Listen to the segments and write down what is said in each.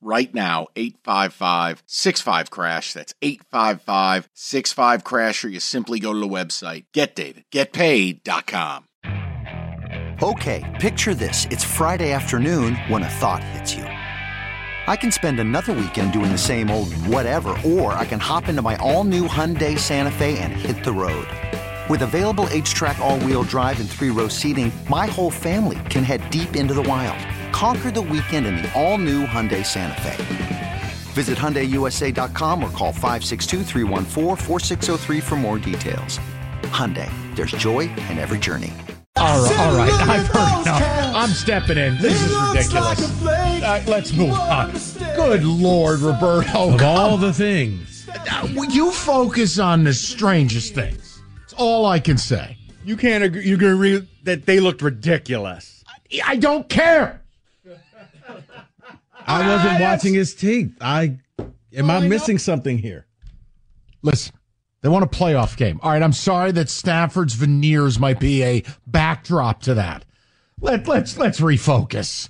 right now 855 65 crash. That's 855 65 crash or you simply go to the website. Getdavidgetpaid.com okay picture this. It's friday afternoon when a thought hits you. I can spend another weekend doing the same old whatever or i can hop into my all-new hyundai santa fe and hit the road. With available HTRAC all-wheel drive and three-row seating my whole family can head deep into the wild Conquer the weekend in the all-new Hyundai Santa Fe. Visit HyundaiUSA.com or call 562 for more details. Hyundai, there's joy in every journey. All right, all right. I've heard enough. I'm stepping in. This is ridiculous. Uh, let's move on. Good Lord, Roberto. Of all the things. You focus on the strangest things. It's all I can say. You can't agree. You're going to agree that they looked ridiculous. I, I don't care. I wasn't watching his teeth. I am well, I missing know. something here? Listen, they want a playoff game. All right, I'm sorry that Stafford's veneers might be a backdrop to that. Let let's let's refocus.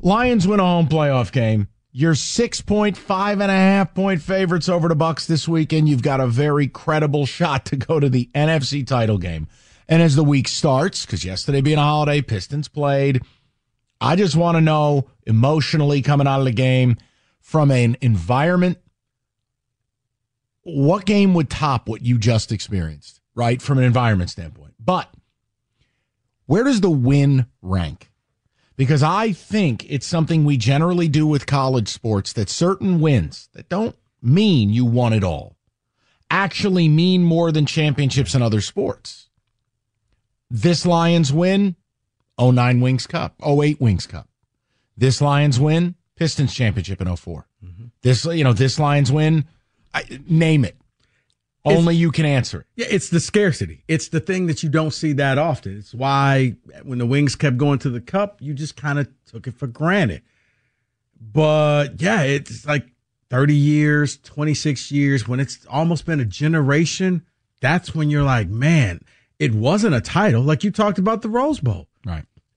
Lions win a home playoff game. You're six point five and a half point favorites over the Bucs this weekend. You've got a very credible shot to go to the NFC title game. And as the week starts, because yesterday being a holiday, Pistons played. I just want to know emotionally coming out of the game from an environment, what game would top what you just experienced, right? From an environment standpoint. But where does the win rank? Because I think it's something we generally do with college sports that certain wins that don't mean you won it all actually mean more than championships in other sports. This Lions win 09 Wings Cup, 08 Wings Cup. This Lions win, Pistons championship in 4 mm-hmm. This, you know, this Lions win, I, name it. Only it's, you can answer it. Yeah, it's the scarcity. It's the thing that you don't see that often. It's why when the Wings kept going to the cup, you just kind of took it for granted. But yeah, it's like 30 years, 26 years, when it's almost been a generation, that's when you're like, man, it wasn't a title. Like you talked about the Rose Bowl.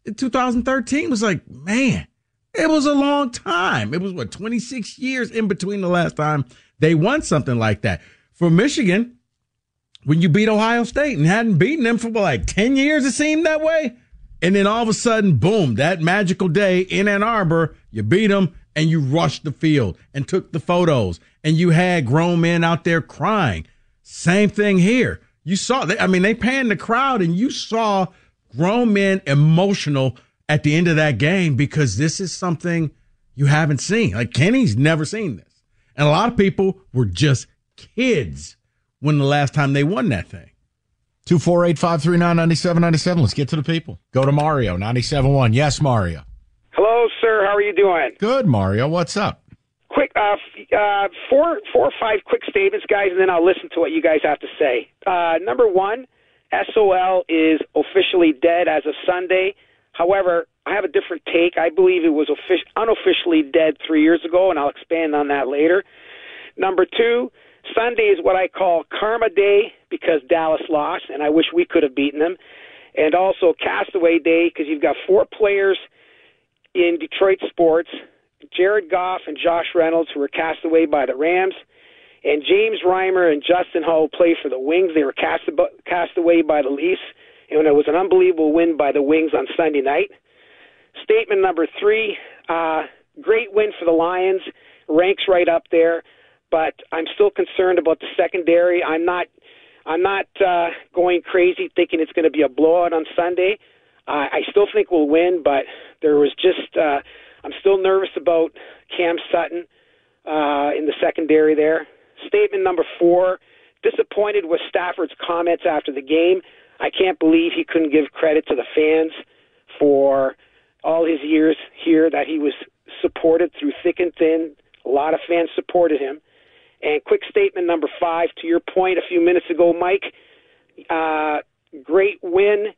Right. In 2013 was like, man, it was a long time. It was what 26 years in between the last time they won something like that. For Michigan, when you beat Ohio State and hadn't beaten them for like 10 years, it seemed that way. And then all of a sudden, boom, that magical day in Ann Arbor, you beat them and you rushed the field and took the photos and you had grown men out there crying. Same thing here. You saw, I mean, they panned the crowd and you saw grown men emotional at the end of that game because this is something you haven't seen. Like Kenny's never seen this. And a lot of people were just kids when the last time they won that thing. 248 539 9797. Let's get to the people. Go to Mario, 97.1. Yes, Mario. Hello, sir. How are you doing? Good, Mario. What's up? Quick, uh, uh, four, four or five quick statements, guys, and then I'll listen to what you guys have to say. Uh, number one, SOL is officially dead as of Sunday. However, I have a different take. I believe it was offic- unofficially dead three years ago, and I'll expand on that later. Number two, Sunday is what I call Karma Day because Dallas lost, and I wish we could have beaten them. And also Castaway Day because you've got four players in Detroit sports Jared Goff and Josh Reynolds, who were cast away by the Rams and James Reimer and Justin Holl play for the Wings. They were cast, cast away by the Leafs, and it was an unbelievable win by the Wings on Sunday night. Statement number three uh, great win for the Lions, ranks right up there, but I'm still concerned about the secondary. I'm not. I'm not uh, going crazy thinking it's going to be a blowout on Sunday. Uh, I still think we'll win, but there was just uh, I'm still nervous about Cam Sutton uh, in the secondary there. Statement number four disappointed with Stafford's comments after the game. I can't believe he couldn't give credit to the fans for all his years here that he was supported through thick and thin. A lot of fans supported him. And quick statement number five to your point a few minutes ago, Mike. Uh, great win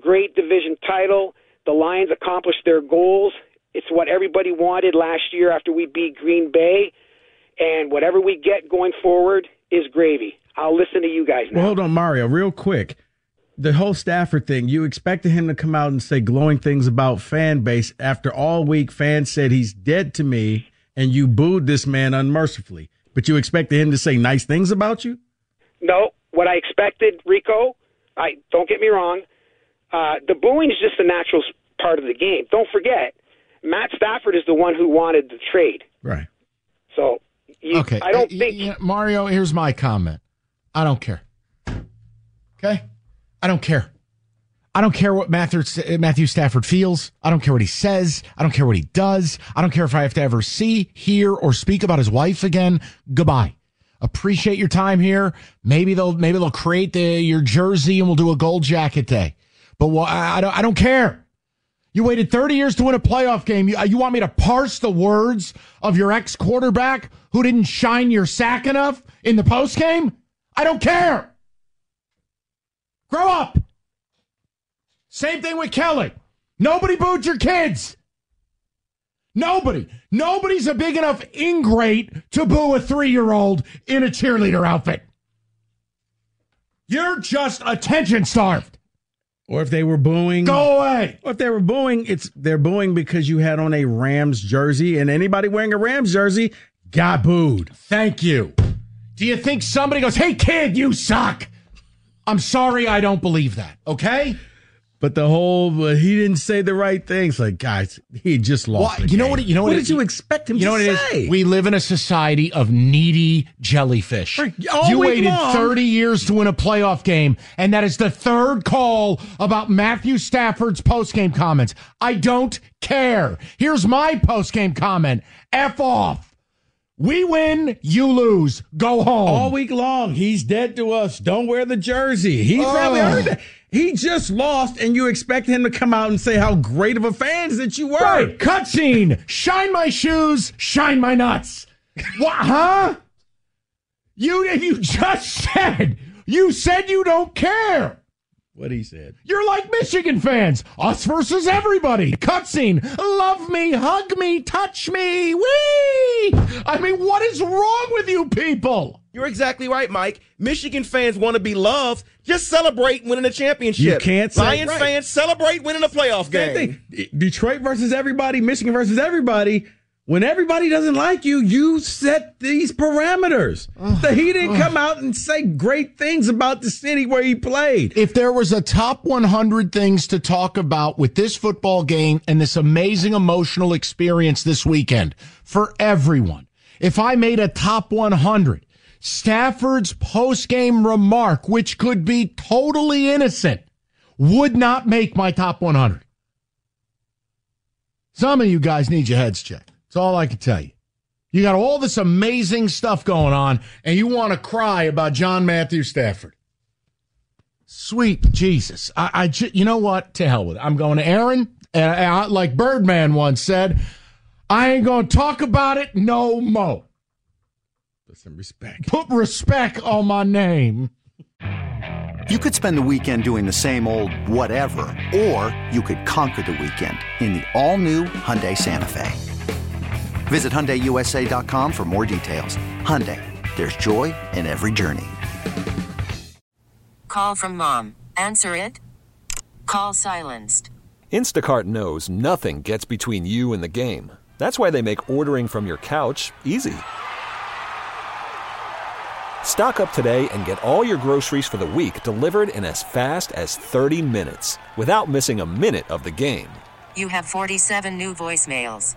great division title. The Lions accomplished their goals. It's what everybody wanted last year after we beat Green Bay. And whatever we get going forward is gravy. I'll listen to you guys now. Well, hold on, Mario, real quick. The whole Stafford thing, you expected him to come out and say glowing things about fan base after all week fans said he's dead to me and you booed this man unmercifully. But you expected him to say nice things about you? No, what I expected, Rico, I don't get me wrong, uh, the booing is just a natural part of the game. Don't forget, Matt Stafford is the one who wanted the trade. Right. So you, okay, I don't think y- y- Mario. Here's my comment. I don't care. Okay, I don't care. I don't care what Matthew, Matthew Stafford feels. I don't care what he says. I don't care what he does. I don't care if I have to ever see, hear, or speak about his wife again. Goodbye. Appreciate your time here. Maybe they'll maybe they'll create the your jersey and we'll do a gold jacket day. But well, I, I don't I don't care. You waited 30 years to win a playoff game. You, uh, you want me to parse the words of your ex quarterback who didn't shine your sack enough in the post game? I don't care. Grow up. Same thing with Kelly. Nobody booed your kids. Nobody. Nobody's a big enough ingrate to boo a three year old in a cheerleader outfit. You're just attention starved. Or if they were booing. Go away. Or if they were booing, it's they're booing because you had on a Rams jersey, and anybody wearing a Rams jersey got booed. Thank you. Do you think somebody goes, hey, kid, you suck? I'm sorry, I don't believe that. Okay? But the whole but he didn't say the right things. Like guys, he just lost. Well, the you know game. what? You know what? What it- did you expect him You know what it say? is? We live in a society of needy jellyfish. Right. All you waited long. 30 years to win a playoff game, and that is the third call about Matthew Stafford's postgame comments. I don't care. Here's my postgame comment. F off. We win, you lose. Go home. all week long. He's dead to us. Don't wear the jersey. He probably Oh. heard that. He just lost, and you expect him to come out and say how great of a fans that you were. Right. Cutscene. Shine my shoes. Shine my nuts. what? Huh? You you just said you said you don't care. What he said. You're like Michigan fans. Us versus everybody. Cutscene. Love me, hug me, touch me. Wee. I mean, what is wrong with you people? You're exactly right, Mike. Michigan fans want to be loved. Just celebrate winning a championship. You can't say- Lions right. fans celebrate winning a playoff Same game. thing. Detroit versus everybody, Michigan versus everybody. When everybody doesn't like you, you set these parameters. that he didn't come out and say great things about the city where he played. If there was a top 100 things to talk about with this football game and this amazing emotional experience this weekend for everyone, if I made a top 100, Stafford's post-game remark, which could be totally innocent, would not make my top 100. Some of you guys need your heads checked. That's all I can tell you. You got all this amazing stuff going on, and you want to cry about John Matthew Stafford. Sweet Jesus. I, I ju- you know what? To hell with it. I'm going to Aaron. Uh, and I, like Birdman once said, I ain't going to talk about it no more. Put some respect. Put respect on my name. You could spend the weekend doing the same old whatever, or you could conquer the weekend in the all-new Hyundai Santa Fe. Visit HyundaiUSA.com for more details. Hyundai, there's joy in every journey. Call from mom. Answer it. Call silenced. Instacart knows nothing gets between you and the game. That's why they make ordering from your couch easy. Stock up today and get all your groceries for the week delivered in as fast as 30 minutes without missing a minute of the game. You have 47 new voicemails.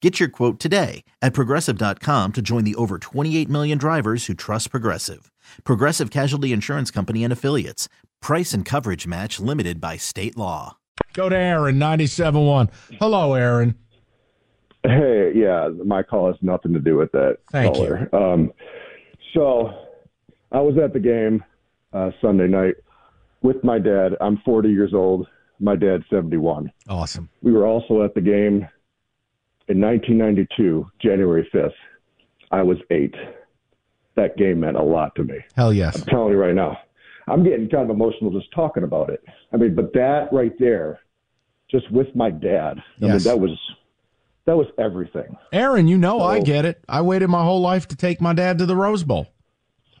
Get your quote today at progressive.com to join the over 28 million drivers who trust Progressive. Progressive Casualty Insurance Company and Affiliates. Price and coverage match limited by state law. Go to Aaron, 97.1. Hello, Aaron. Hey, yeah, my call has nothing to do with that. Thank caller. you. Um, so I was at the game uh, Sunday night with my dad. I'm 40 years old. My dad's 71. Awesome. We were also at the game in 1992, January 5th. I was eight. That game meant a lot to me. Hell yes. I'm telling you right now. I'm getting kind of emotional just talking about it. I mean, but that right there, just with my dad, I Yes. mean, that was that was everything. Aaron, you know I get it. I waited my whole life to take my dad to the Rose Bowl.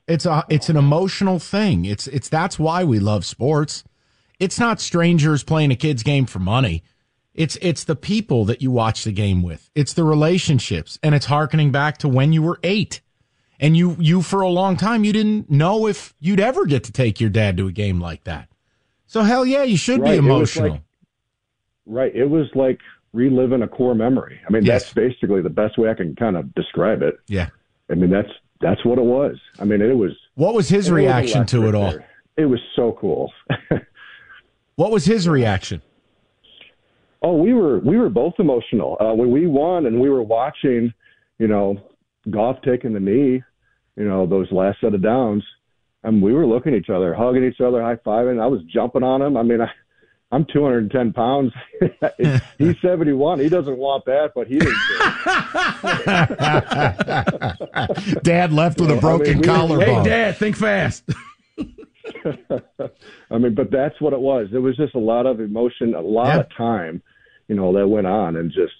It's a it's an emotional thing. It's it's that's why we love sports. It's not strangers playing a kid's game for money. It's it's the people that you watch the game with. It's the relationships and it's harkening back to when you were 8. And you you for a long time you didn't know if you'd ever get to take your dad to a game like that. So hell yeah, you should Right, be emotional. like- Right. It was like reliving a core memory. I mean, Yes. that's basically the best way I can kind of describe it. yeah. I mean, that's that's what it was. I mean, it was. What was his was reaction to it all? It was so cool. What was his reaction? Oh, we were we were both emotional uh, when we won, and we were watching, you know, Goff taking the knee, you know, those last set of downs. And we were looking at each other, hugging each other, high fiving. I was jumping on him. I mean, I, I'm 210 pounds. He's 71. He doesn't want that, but he didn't. Dad left with a broken mean, collarbone. Hey, Dad, think fast. I mean, but that's what it was. It was just a lot of emotion, a lot Yeah. of time, you know, that went on, and just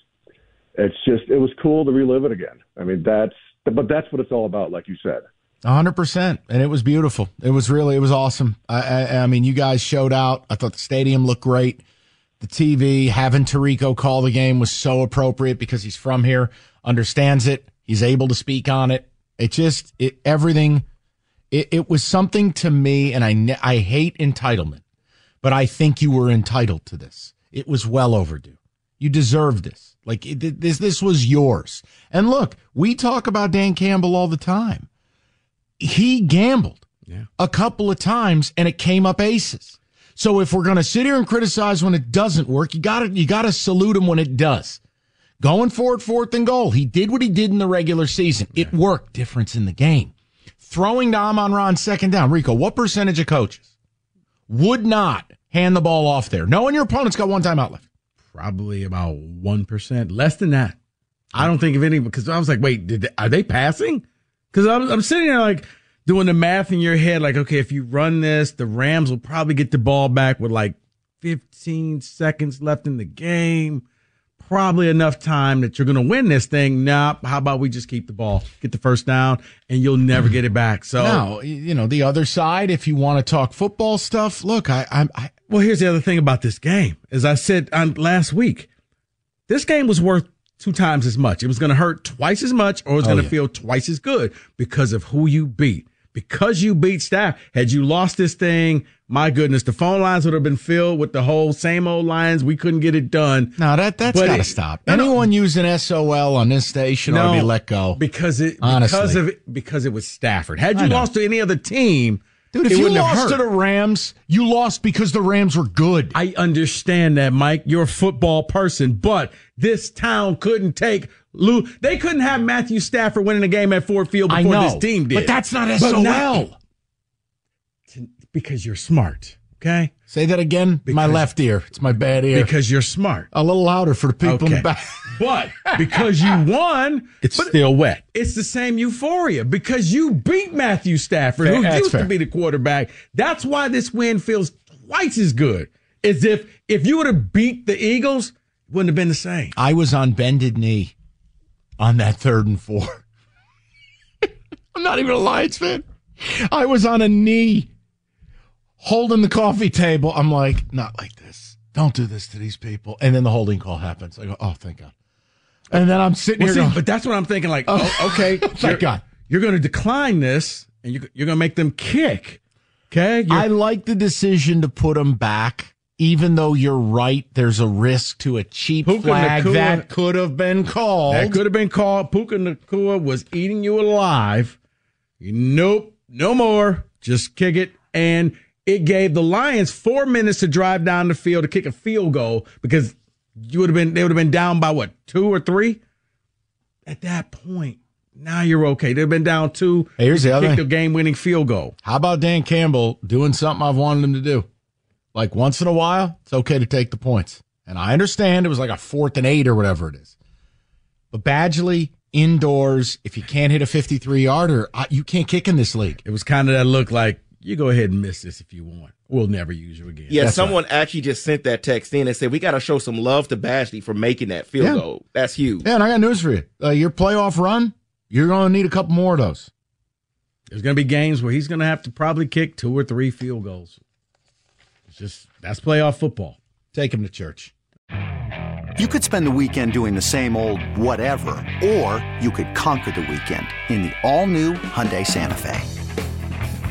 it's just it was cool to relive it again. I mean, that's but that's what it's all about, like you said. Hundred percent, and it was beautiful. It was really, it was awesome. I, I, I mean, you guys showed out. I thought the stadium looked great. The TV having Tirico call the game was so appropriate because he's from here, understands it, he's able to speak on it. It just, it everything. It, it was something to me, and I, I hate entitlement, but I think you were entitled to this. It was well overdue. You deserve this. Like it, this, this was yours. And look, we talk about Dan Campbell all the time he gambled a couple of times and it came up aces. So if we're going to sit here and criticize when it doesn't work, you got to you got to salute him when it does. Going forward, fourth and goal. He did what he did in the regular season. It worked. Difference in the game. Throwing to Amon-Ra second down. Rico, what percentage of coaches would not hand the ball off there, knowing your opponent's got one timeout left? Probably about 1%, less than that. I don't think of any because I was like, wait, they, are they passing? Because I'm, I'm sitting there like doing the math in your head, like, okay, if you run this, the Rams will probably get the ball back with like 15 seconds left in the game. Probably enough time that you're going to win this thing. Nah, how about we just keep the ball, get the first down, and you'll never get it back. So, No, you know the other side. If you want to talk football stuff, look, I, I, I Well, here's the other thing about this game. As I said on last week, this game was worth two times as much. It was going to hurt twice as much or it was Oh, going to yeah. feel twice as good because of who you beat. Because you beat staff. Had you lost this thing, my goodness, the phone lines would have been filled with the whole same old lines. We couldn't get it done. No, that that's But got to stop. No, no. Anyone using SOL on this station ought to be let go. because it Honestly. because of it because it was Stafford. Had you lost to any other team, Dude, if you lost to the Rams, you lost because the Rams were good. I understand that, Mike. You're a football person, but this town couldn't take Lou. They couldn't have Matthew Stafford winning a game at Ford Field before know, this team did. but that's not But SOL. now- because you're smart. Okay, Say that again. my left ear. It's my bad ear. because you're smart. a little louder for the people in the back. But because you won, It's still wet. It's the same euphoria because you beat Matthew Stafford, Fair- who used fair. to be the quarterback. That's why this win feels twice as good. As if if you would have beat the Eagles, it wouldn't have been the same. I was on bended knee on that third and four. I'm not even a Lions fan. I was on a knee holding the coffee table. I'm like, not like this. Don't do this to these people. And then the holding call happens. I go, oh, thank God. And then I'm sitting Well, here see, going, but that's what I'm thinking. Like, oh, oh okay, thank you're, God. you're going to decline this, and you're, you're going to make them kick. Okay, You're- I like the decision to put them back, even though you're right. There's a risk to a cheap Puka flag Nacua- that could have been called. that could have been called. Puka Nacua was eating you alive. Nope, no more. Just kick it. And it gave the Lions four minutes to drive down the field to kick a field goal because you would have been they would have been down by what two or three. At that point, now you're okay. They've been down two. Hey, here's the other kick the game winning field goal. How about Dan Campbell doing something I've wanted him to do? Like once in a while, it's okay to take the points. And I understand it was like a fourth and eight or whatever it is. But Badgley, indoors, if you can't hit a 53 yarder, you can't kick in this league. It was kind of that look like you go ahead and miss this if you want. We'll never use you again. Yeah, That's someone actually just sent that text in and said we got to show some love to Badgley for making that field Yeah. goal. That's huge. Yeah, and I got news for you. Uh, your playoff run, you're going to need a couple more of those. There's going to be games where he's going to have to probably kick two or three field goals. It's just that's playoff football. Take him to church. You could spend the weekend doing the same old whatever, or you could conquer the weekend in the all-new Hyundai Santa Fe.